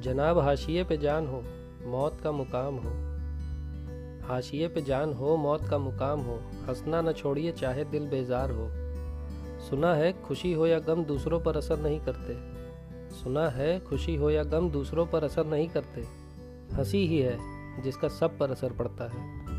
जनाब हाशिए पे जान हो, मौत का मुकाम हो। हाशिए पे जान हो, मौत का मुकाम हो, हंसना न छोड़िए चाहे दिल बेजार हो। सुना है, खुशी हो या गम दूसरों पर असर नहीं करते। सुना है, खुशी हो या गम दूसरों पर असर नहीं करते। हँसी ही है, जिसका सब पर असर पड़ता है।